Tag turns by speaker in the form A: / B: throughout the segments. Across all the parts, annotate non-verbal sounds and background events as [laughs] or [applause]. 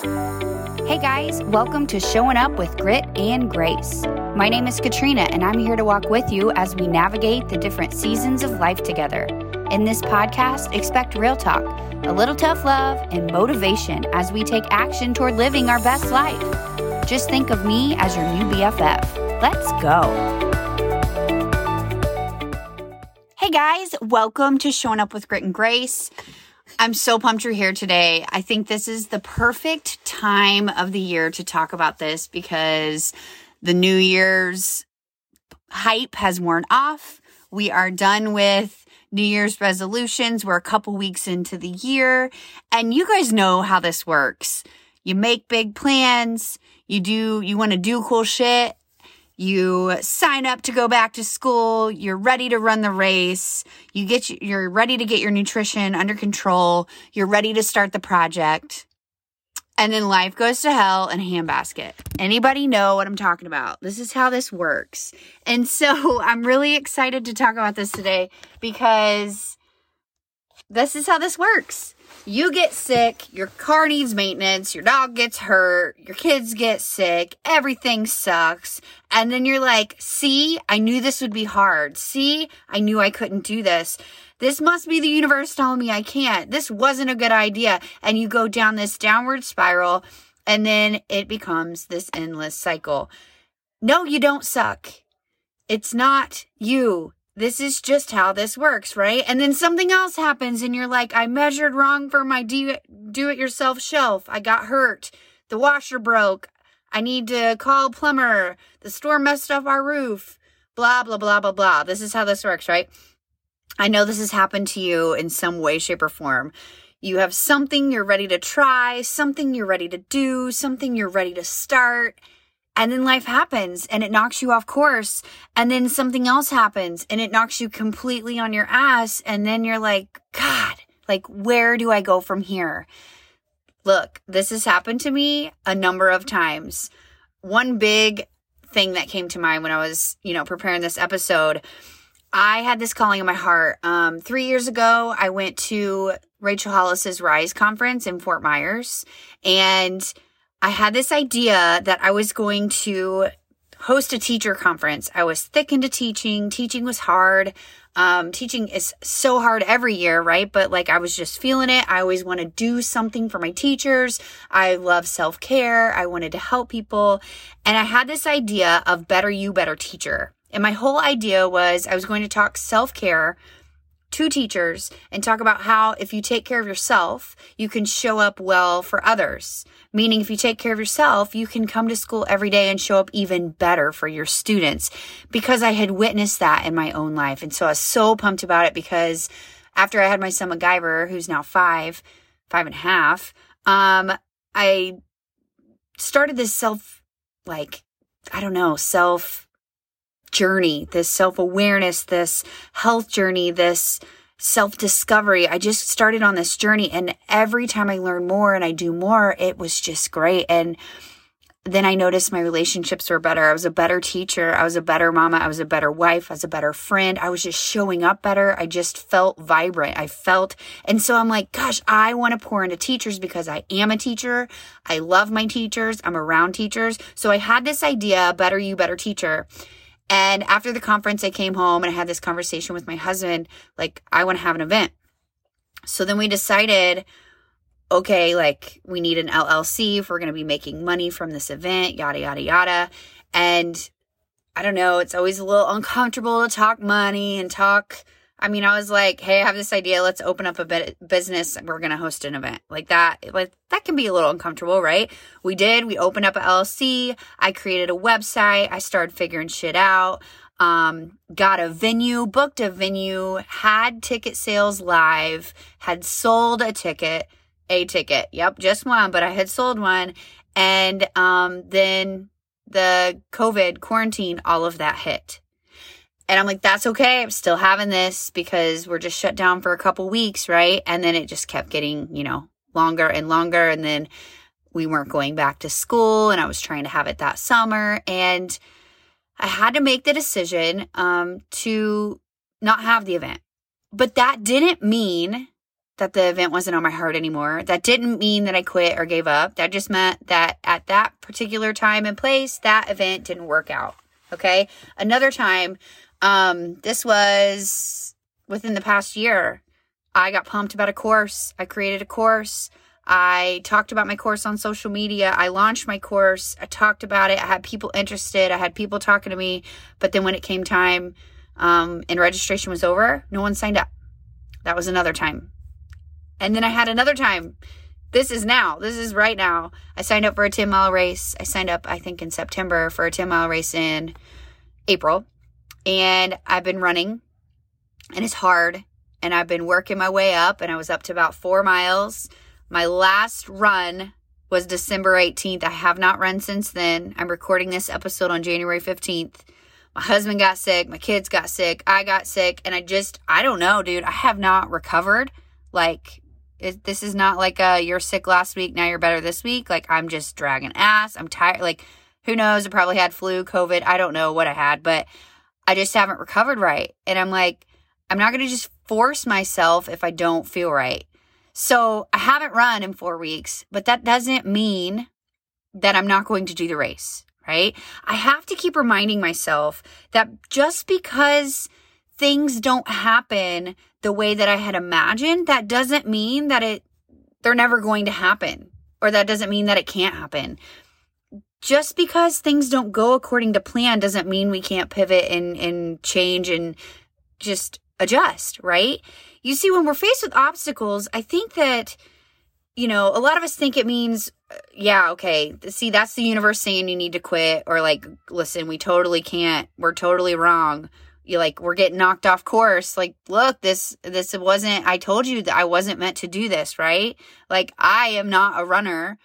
A: Hey guys, welcome to Showing Up with Grit and Grace. My name is Katrina, and I'm here to walk with you as we navigate the different seasons of life together. In this podcast, expect real talk, a little tough love, and motivation as we take action toward living our best life. Just think of me as your new BFF. Let's go. Hey guys, welcome to Showing Up with Grit and Grace. I'm so pumped you're here today. I think this is the perfect time of the year to talk about this because the New Year's hype has worn off. We are done with New Year's resolutions. We're a couple weeks into the year, and you guys know how this works. You make big plans, you do, you want to do cool shit, you sign up to go back to school, you're ready to run the race, you get you're ready to get your nutrition under control, you're ready to start the project. And then life goes to hell in a handbasket. Anybody know what I'm talking about? This is how this works. And so [laughs] I'm really excited to talk about this today because this is how this works you get sick, your car needs maintenance, your dog gets hurt, your kids get sick, everything sucks. And then you're like, see, I knew this would be hard. See, I knew I couldn't do this. This must be the universe telling me I can't. This wasn't a good idea. And you go down this downward spiral and then it becomes this endless cycle. No, you don't suck. It's not you this is just how this works, right? And then something else happens and you're like, I measured wrong for my do it yourself shelf. I got hurt. The washer broke. I need to call plumber. The storm messed up our roof. Blah, blah, blah, blah, blah. This is how this works, right? I know this has happened to you in some way, shape, or form. You have something you're ready to try, something you're ready to do, something you're ready to start, and then life happens and it knocks you off course. And then something else happens and it knocks you completely on your ass. And then you're like, God, like, where do I go from here? Look, this has happened to me a number of times. One big thing that came to mind when I was, you know, preparing this episode, I had this calling in my heart. Um, three years ago, I went to Rachel Hollis's Rise conference in Fort Myers and I had this idea that I was going to host a teacher conference. I was thick into teaching. Teaching was hard. Um, teaching is so hard every year, right? But like I was just feeling it. I always want to do something for my teachers. I love self care. I wanted to help people. And I had this idea of better you, better teacher. And my whole idea was I was going to talk self care to teachers and talk about how if you take care of yourself, you can show up well for others. Meaning, if you take care of yourself, you can come to school every day and show up even better for your students because I had witnessed that in my own life. And so I was so pumped about it because after I had my son MacGyver, who's now five, five and a half, um, I started this self, like, I don't know, self journey, this self awareness, this health journey, this self discovery. I just started on this journey. And every time I learn more and I do more, it was just great. And then I noticed my relationships were better. I was a better teacher. I was a better mama. I was a better wife. I was a better friend. I was just showing up better. I just felt vibrant. I felt, and so I'm like, gosh, I want to pour into teachers because I am a teacher. I love my teachers. I'm around teachers. So I had this idea, better you, better teacher. And after the conference, I came home and I had this conversation with my husband like, I want to have an event. So then we decided, okay, like we need an LLC if we're going to be making money from this event, yada, yada, yada. And I don't know, it's always a little uncomfortable to talk money and talk I mean, I was like, "Hey, I have this idea. Let's open up a bit business. We're gonna host an event like that. Like that can be a little uncomfortable, right?" We did. We opened up a LLC. I created a website. I started figuring shit out. Um, got a venue, booked a venue, had ticket sales live, had sold a ticket, a ticket. Yep, just one, but I had sold one, and um, then the COVID quarantine, all of that hit. And I'm like, that's okay. I'm still having this because we're just shut down for a couple weeks, right? And then it just kept getting, you know, longer and longer. And then we weren't going back to school and I was trying to have it that summer. And I had to make the decision um, to not have the event. But that didn't mean that the event wasn't on my heart anymore. That didn't mean that I quit or gave up. That just meant that at that particular time and place, that event didn't work out. Okay. Another time, um, this was within the past year. I got pumped about a course. I created a course. I talked about my course on social media. I launched my course. I talked about it. I had people interested. I had people talking to me. But then when it came time um, and registration was over, no one signed up. That was another time. And then I had another time. This is now. This is right now. I signed up for a 10 mile race. I signed up, I think, in September for a 10 mile race in April. And I've been running, and it's hard. And I've been working my way up, and I was up to about four miles. My last run was December 18th. I have not run since then. I'm recording this episode on January 15th. My husband got sick, my kids got sick, I got sick, and I just, I don't know, dude. I have not recovered. Like, it, this is not like a you're sick last week, now you're better this week. Like, I'm just dragging ass. I'm tired. Like, who knows? I probably had flu, COVID. I don't know what I had, but I just haven't recovered right. And I'm like, I'm not going to just force myself if I don't feel right. So I haven't run in four weeks, but that doesn't mean that I'm not going to do the race right? I have to keep reminding myself that just because things don't happen the way that I had imagined, that doesn't mean that it they're never going to happen or that doesn't mean that it can't happen. Just because things don't go according to plan doesn't mean we can't pivot and and change and just adjust, right? You see when we're faced with obstacles, I think that you know, a lot of us think it means uh, yeah, okay. See, that's the universe saying you need to quit or like, listen, we totally can't. We're totally wrong. You like, we're getting knocked off course. Like, look, this, this wasn't, I told you that I wasn't meant to do this, right? Like, I am not a runner.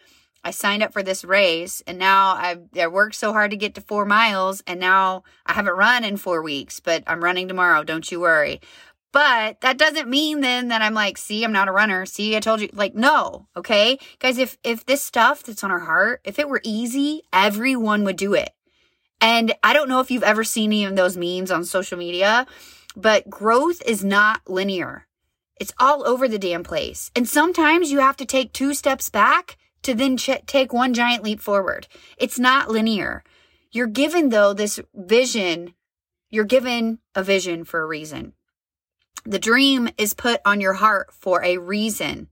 A: I signed up for this race and now I've I worked so hard to get to four miles and now I haven't run in four weeks, but I'm running tomorrow. Don't you worry. But that doesn't mean then that I'm like, see, I'm not a runner. See, I told you. Like, no, okay? Guys, if if this stuff that's on our heart, if it were easy, everyone would do it. And I don't know if you've ever seen any of those memes on social media, but growth is not linear. It's all over the damn place. And sometimes you have to take two steps back to then ch- take one giant leap forward. It's not linear. You're given, though, this vision. You're given a vision for a reason. The dream is put on your heart for a reason.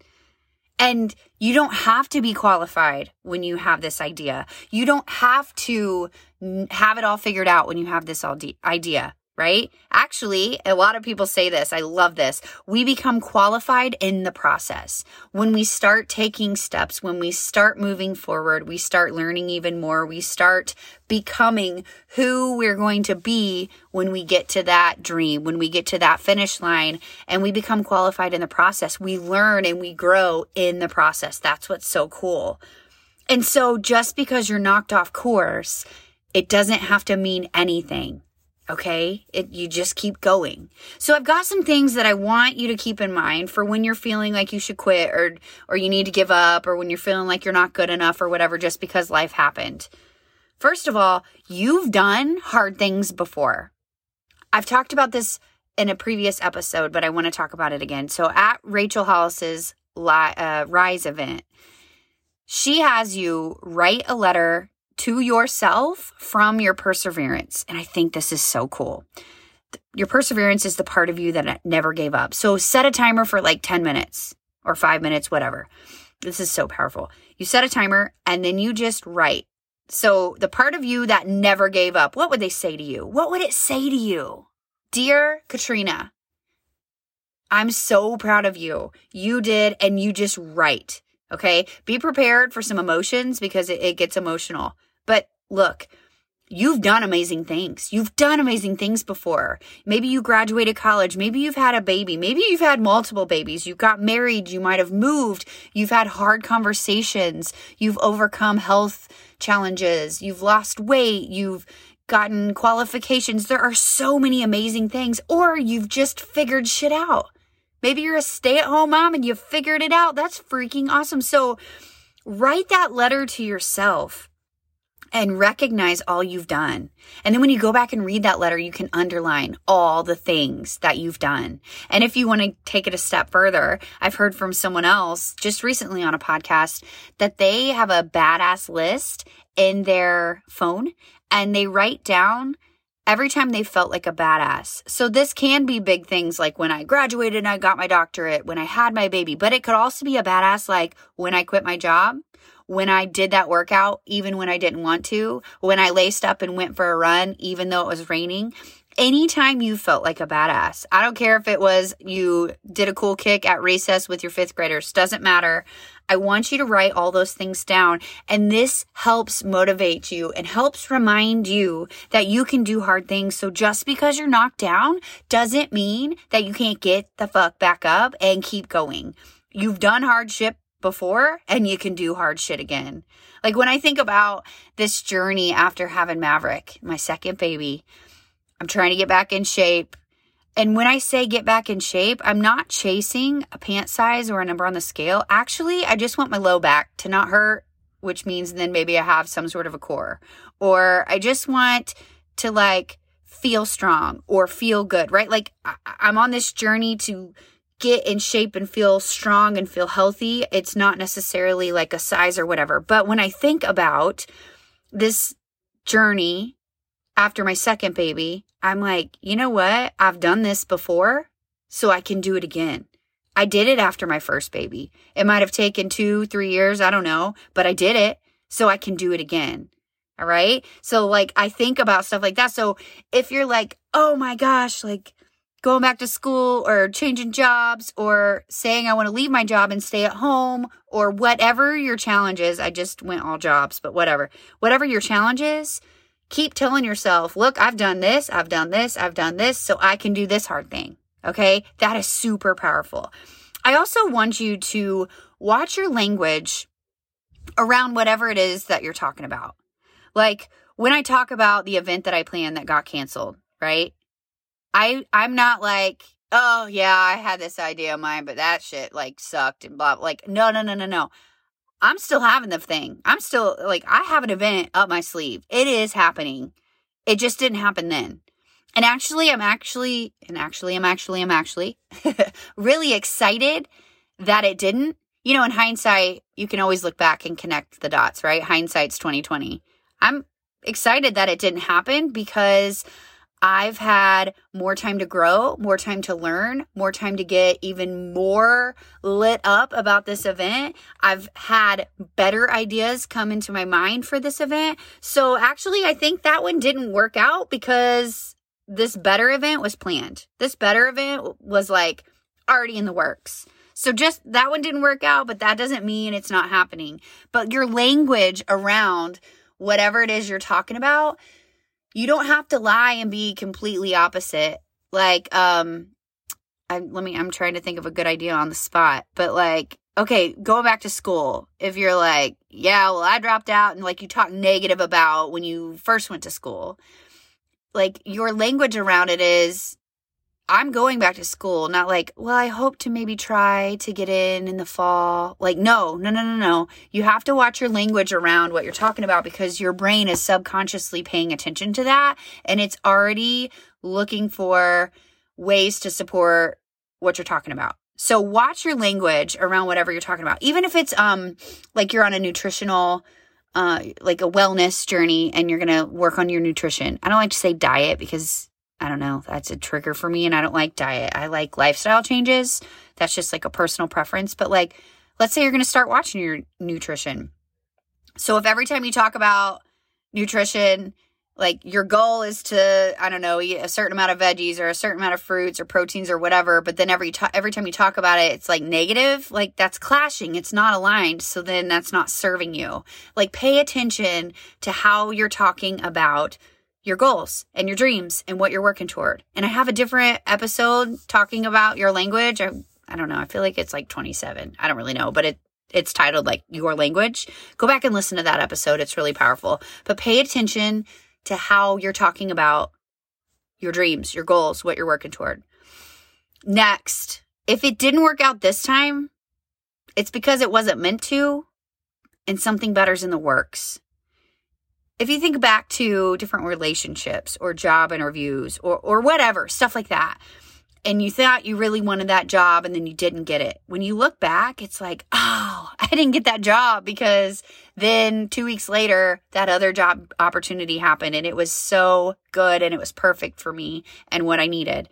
A: And you don't have to be qualified when you have this idea. You don't have to have it all figured out when you have this idea right? Actually, a lot of people say this. I love this. We become qualified in the process. When we start taking steps, when we start moving forward, we start learning even more. We start becoming who we're going to be when we get to that dream, when we get to that finish line, and we become qualified in the process. We learn and we grow in the process. That's what's so cool. And so just because you're knocked off course, it doesn't have to mean anything Okay. It, you just keep going. So I've got some things that I want you to keep in mind for when you're feeling like you should quit or, or you need to give up or when you're feeling like you're not good enough or whatever just because life happened. First of all, you've done hard things before. I've talked about this in a previous episode, but I want to talk about it again. So at Rachel Hollis's uh, Rise event, she has you write a letter to yourself from your perseverance. And I think this is so cool. Your perseverance is the part of you that never gave up. So set a timer for like 10 minutes or five minutes, whatever. This is so powerful. You set a timer and then you just write. So the part of you that never gave up, what would they say to you? What would it say to you? Dear Katrina, I'm so proud of you. You did, and you just write. Okay. Be prepared for some emotions because it, it gets emotional. But look, you've done amazing things. You've done amazing things before. Maybe you graduated college. Maybe you've had a baby. Maybe you've had multiple babies. You got married. You might have moved. You've had hard conversations. You've overcome health challenges. You've lost weight. You've gotten qualifications. There are so many amazing things. Or you've just figured shit out. Maybe you're a stay at home mom and you figured it out. That's freaking awesome. So write that letter to yourself and recognize all you've done. And then when you go back and read that letter, you can underline all the things that you've done. And if you want to take it a step further, I've heard from someone else just recently on a podcast that they have a badass list in their phone and they write down every time they felt like a badass. So this can be big things like when I graduated and I got my doctorate, when I had my baby, but it could also be a badass like when I quit my job, when I did that workout, even when I didn't want to, when I laced up and went for a run, even though it was raining. Anytime you felt like a badass, I don't care if it was you did a cool kick at recess with your fifth graders, doesn't matter. I want you to write all those things down. And this helps motivate you and helps remind you that you can do hard things. So just because you're knocked down doesn't mean that you can't get the fuck back up and keep going. You've done hardship before and you can do hard shit again. Like when I think about this journey after having Maverick, my second baby, I'm trying to get back in shape. And when I say get back in shape, I'm not chasing a pant size or a number on the scale. Actually, I just want my low back to not hurt, which means then maybe I have some sort of a core. Or I just want to like feel strong or feel good, right? Like I- I'm on this journey to get in shape and feel strong and feel healthy. It's not necessarily like a size or whatever. But when I think about this journey after my second baby, I'm like, you know what? I've done this before, so I can do it again. I did it after my first baby. It might have taken two, three years. I don't know, but I did it, so I can do it again. All right. So, like, I think about stuff like that. So, if you're like, oh my gosh, like going back to school or changing jobs or saying I want to leave my job and stay at home or whatever your challenge is, I just went all jobs, but whatever, whatever your challenge is, keep telling yourself, look, I've done this, I've done this, I've done this, so I can do this hard thing. Okay. That is super powerful. I also want you to watch your language around whatever it is that you're talking about. Like when I talk about the event that I planned that got canceled, right? I I'm not like, oh yeah, I had this idea of mine, but that shit like sucked and blah. Like, no, no, no, no, no. I'm still having the thing. I'm still like, I have an event up my sleeve. It is happening. It just didn't happen then. And actually, I'm actually, and actually, I'm actually, I'm actually [laughs] really excited that it didn't. You know, in hindsight, you can always look back and connect the dots, right? Hindsight's 2020. I'm excited that it didn't happen because I've had more time to grow, more time to learn, more time to get even more lit up about this event. I've had better ideas come into my mind for this event. So actually, I think that one didn't work out because this better event was planned. This better event was like already in the works. So just that one didn't work out, but that doesn't mean it's not happening. But your language around whatever it is you're talking about you don't have to lie and be completely opposite. Like, um, I, let me, I'm trying to think of a good idea on the spot, but like, okay, going back to school, if you're like, yeah, well, I dropped out and like you talk negative about when you first went to school, like your language around it is, I'm going back to school, not like, well, I hope to maybe try to get in in the fall. Like, no, no, no, no, no. You have to watch your language around what you're talking about because your brain is subconsciously paying attention to that and it's already looking for ways to support what you're talking about. So watch your language around whatever you're talking about. Even if it's um like you're on a nutritional uh like a wellness journey and you're going to work on your nutrition. I don't like to say diet because I don't know, that's a trigger for me and I don't like diet. I like lifestyle changes. That's just like a personal preference. But like, let's say you're going to start watching your nutrition. So if every time you talk about nutrition, like your goal is to, I don't know, eat a certain amount of veggies or a certain amount of fruits or proteins or whatever, but then every t- every time you talk about it, it's like negative, like that's clashing. It's not aligned. So then that's not serving you. Like pay attention to how you're talking about your goals and your dreams and what you're working toward. And I have a different episode talking about your language. I, I don't know. I feel like it's like 27. I don't really know, but it it's titled like your language. Go back and listen to that episode. It's really powerful. But pay attention to how you're talking about your dreams, your goals, what you're working toward. Next, if it didn't work out this time, it's because it wasn't meant to and something better's in the works. If you think back to different relationships or job interviews or, or whatever, stuff like that, and you thought you really wanted that job and then you didn't get it. When you look back, it's like, oh, [laughs] I didn't get that job because then two weeks later, that other job opportunity happened and it was so good and it was perfect for me and what I needed.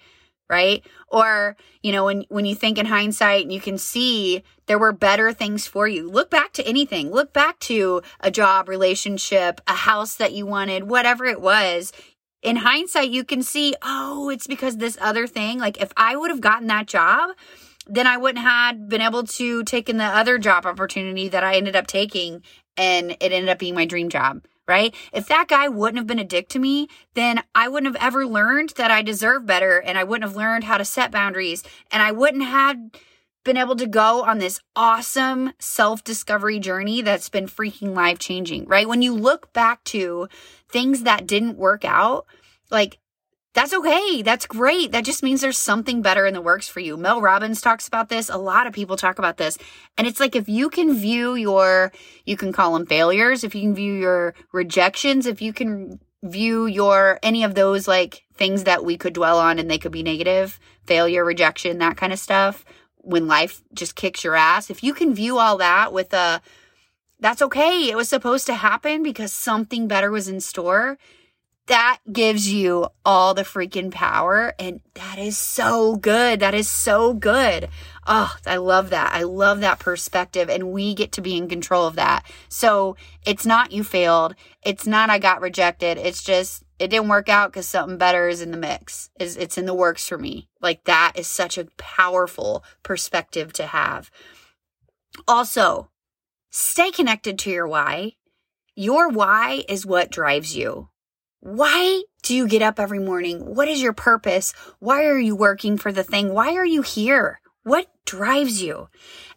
A: Right. Or, you know, when, when you think in hindsight and you can see there were better things for you, look back to anything, look back to a job, relationship, a house that you wanted, whatever it was in hindsight, you can see, oh, it's because this other thing. Like if I would have gotten that job, then I wouldn't have been able to take in the other job opportunity that I ended up taking and it ended up being my dream job, right? If that guy wouldn't have been a dick to me, then I wouldn't have ever learned that I deserve better and I wouldn't have learned how to set boundaries and I wouldn't have been able to go on this awesome self discovery journey that's been freaking life changing, right? When you look back to things that didn't work out, like that's okay. That's great. That just means there's something better in the works for you. Mel Robbins talks about this. A lot of people talk about this. And it's like if you can view your, you can call them failures, if you can view your rejections, if you can view your, any of those like things that we could dwell on and they could be negative, failure, rejection, that kind of stuff when life just kicks your ass, if you can view all that with a, that's okay. It was supposed to happen because something better was in store. That gives you all the freaking power. And that is so good. That is so good. Oh, I love that. I love that perspective. And we get to be in control of that. So it's not you failed. It's not I got rejected. It's just it didn't work out because something better is in the mix. Is it's in the works for me. Like that is such a powerful perspective to have. Also, stay connected to your why. Your why is what drives you. Why do you get up every morning? What is your purpose? Why are you working for the thing? Why are you here? What drives you?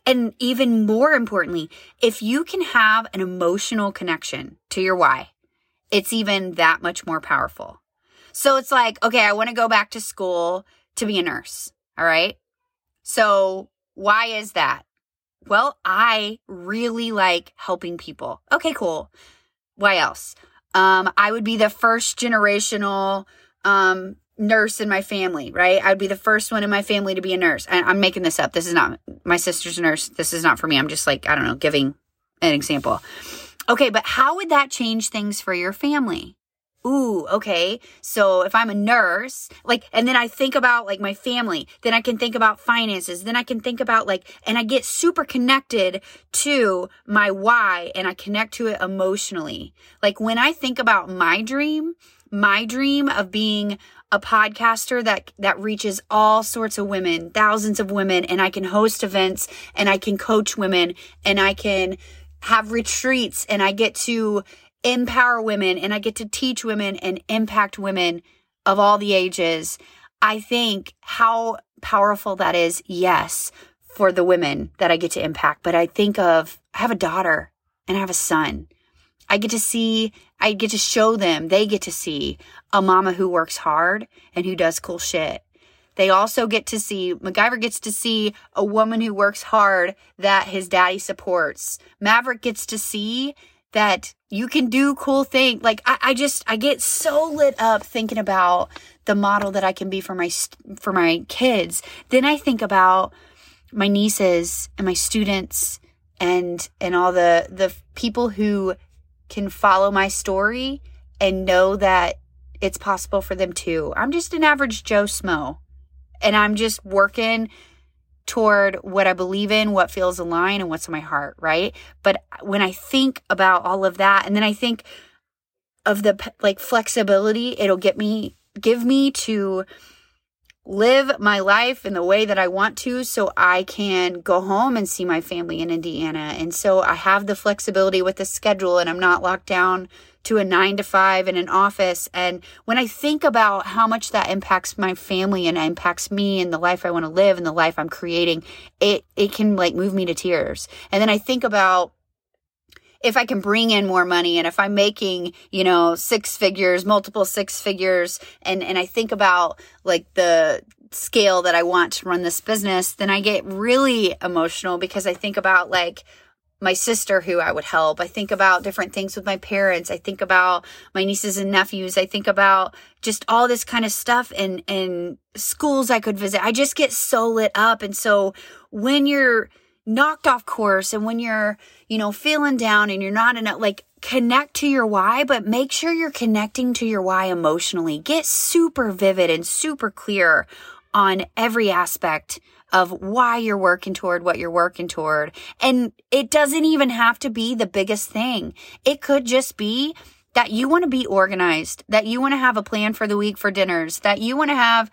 A: And even more importantly, if you can have an emotional connection to your why, it's even that much more powerful. So it's like, okay, I want to go back to school to be a nurse. All right. So why is that? Well, I really like helping people. Okay, cool. Why else? Um, I would be the first generational um, nurse in my family, right? I'd be the first one in my family to be a nurse. And I'm making this up. This is not my sister's nurse. This is not for me. I'm just like, I don't know, giving an example. Okay, but how would that change things for your family? Ooh, okay. So if I'm a nurse, like, and then I think about like my family, then I can think about finances, then I can think about like, and I get super connected to my why and I connect to it emotionally. Like when I think about my dream, my dream of being a podcaster that that reaches all sorts of women, thousands of women and I can host events and I can coach women and I can have retreats and I get to empower women and I get to teach women and impact women of all the ages. I think how powerful that is, yes, for the women that I get to impact. But I think of, I have a daughter and I have a son. I get to see, I get to show them, they get to see a mama who works hard and who does cool shit. They also get to see, MacGyver gets to see a woman who works hard that his daddy supports. Maverick gets to see that you can do cool things. Like I, I just, I get so lit up thinking about the model that I can be for my, for my kids. Then I think about my nieces and my students and, and all the, the people who can follow my story and know that it's possible for them too. I'm just an average Joe Schmo and I'm just working toward what I believe in, what feels aligned, and what's in my heart, right? But when I think about all of that, and then I think of the like flexibility it'll get me, give me to live my life in the way that I want to so I can go home and see my family in Indiana. And so I have the flexibility with the schedule and I'm not locked down to a nine to five in an office. And when I think about how much that impacts my family and impacts me and the life I want to live and the life I'm creating, it, it can like move me to tears. And then I think about if I can bring in more money and if I'm making, you know, six figures, multiple six figures, and, and I think about like the scale that I want to run this business, then I get really emotional because I think about like my sister who I would help. I think about different things with my parents. I think about my nieces and nephews. I think about just all this kind of stuff and, and schools I could visit. I just get so lit up. And so when you're knocked off course and when you're, you know, feeling down and you're not enough, like connect to your why, but make sure you're connecting to your why emotionally. Get super vivid and super clear on every aspect of why you're working toward what you're working toward. And it doesn't even have to be the biggest thing. It could just be that you want to be organized, that you want to have a plan for the week for dinners, that you want to have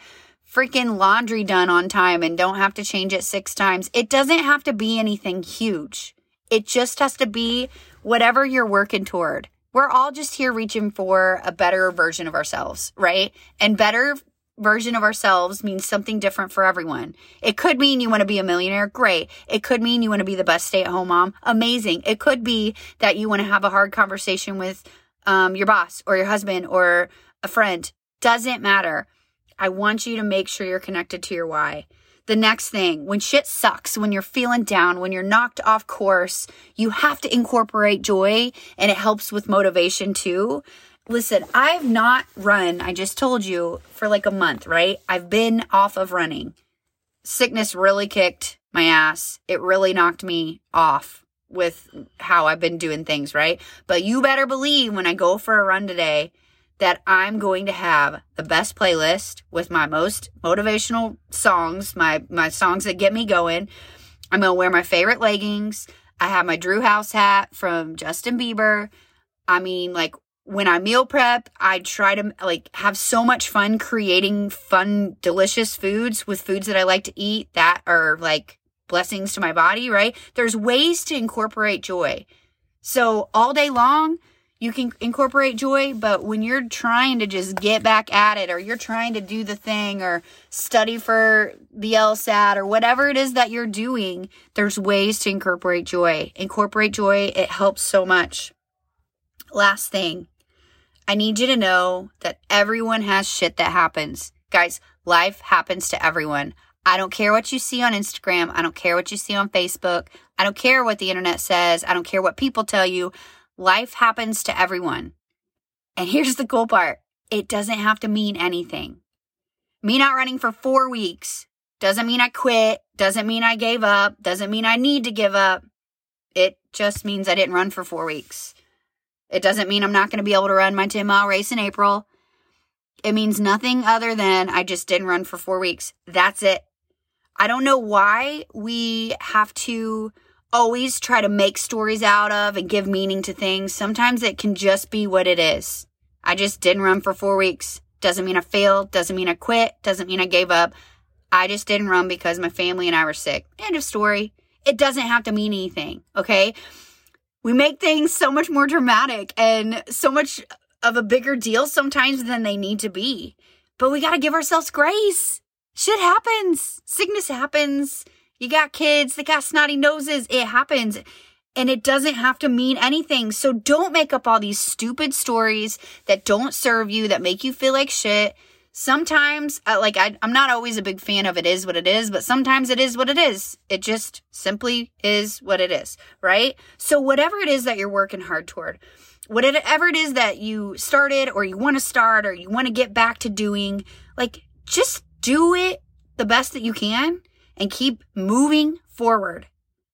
A: freaking laundry done on time and don't have to change it six times. It doesn't have to be anything huge. It just has to be whatever you're working toward. We're all just here reaching for a better version of ourselves, right? And better version of ourselves means something different for everyone. It could mean you want to be a millionaire. Great. It could mean you want to be the best stay at home mom. Amazing. It could be that you want to have a hard conversation with um, your boss or your husband or a friend. Doesn't matter. I want you to make sure you're connected to your why. The next thing, when shit sucks, when you're feeling down, when you're knocked off course, you have to incorporate joy and it helps with motivation too. Listen, I've not run, I just told you, for like a month, right? I've been off of running. Sickness really kicked my ass. It really knocked me off with how I've been doing things, right? But you better believe when I go for a run today that I'm going to have the best playlist with my most motivational songs, my my songs that get me going. I'm going to wear my favorite leggings. I have my Drew House hat from Justin Bieber. I mean, like when I meal prep, I try to like have so much fun creating fun, delicious foods with foods that I like to eat that are like blessings to my body, right? There's ways to incorporate joy. So all day long, you can incorporate joy, but when you're trying to just get back at it or you're trying to do the thing or study for the LSAT or whatever it is that you're doing, there's ways to incorporate joy. Incorporate joy, it helps so much. Last thing, I need you to know that everyone has shit that happens. Guys, life happens to everyone. I don't care what you see on Instagram. I don't care what you see on Facebook. I don't care what the internet says. I don't care what people tell you. Life happens to everyone. And here's the cool part it doesn't have to mean anything. Me not running for four weeks doesn't mean I quit, doesn't mean I gave up, doesn't mean I need to give up. It just means I didn't run for four weeks. It doesn't mean I'm not going to be able to run my 10 mile race in April. It means nothing other than I just didn't run for four weeks. That's it. I don't know why we have to always try to make stories out of and give meaning to things. Sometimes it can just be what it is. I just didn't run for four weeks. Doesn't mean I failed. Doesn't mean I quit. Doesn't mean I gave up. I just didn't run because my family and I were sick. End of story. It doesn't have to mean anything. Okay. We make things so much more dramatic and so much of a bigger deal sometimes than they need to be. But we got to give ourselves grace. Shit happens. Sickness happens. You got kids that got snotty noses. It happens. And it doesn't have to mean anything. So don't make up all these stupid stories that don't serve you, that make you feel like shit. Sometimes, uh, like, I, I'm not always a big fan of it is what it is, but sometimes it is what it is. It just simply is what it is, right? So, whatever it is that you're working hard toward, whatever it is that you started or you want to start or you want to get back to doing, like, just do it the best that you can and keep moving forward.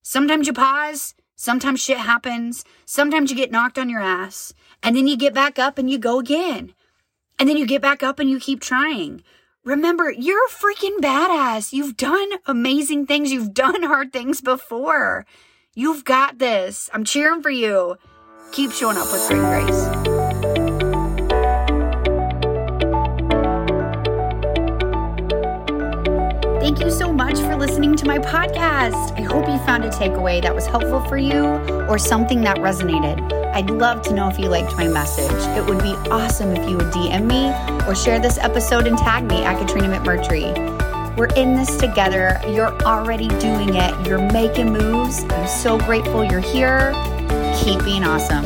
A: Sometimes you pause, sometimes shit happens, sometimes you get knocked on your ass, and then you get back up and you go again. And then you get back up and you keep trying. Remember, you're a freaking badass. You've done amazing things. You've done hard things before. You've got this. I'm cheering for you. Keep showing up with great grace. You so much for listening to my podcast. I hope you found a takeaway that was helpful for you or something that resonated. I'd love to know if you liked my message. It would be awesome if you would DM me or share this episode and tag me at Katrina McMurtry. We're in this together. You're already doing it. You're making moves. I'm so grateful you're here. Keep being awesome.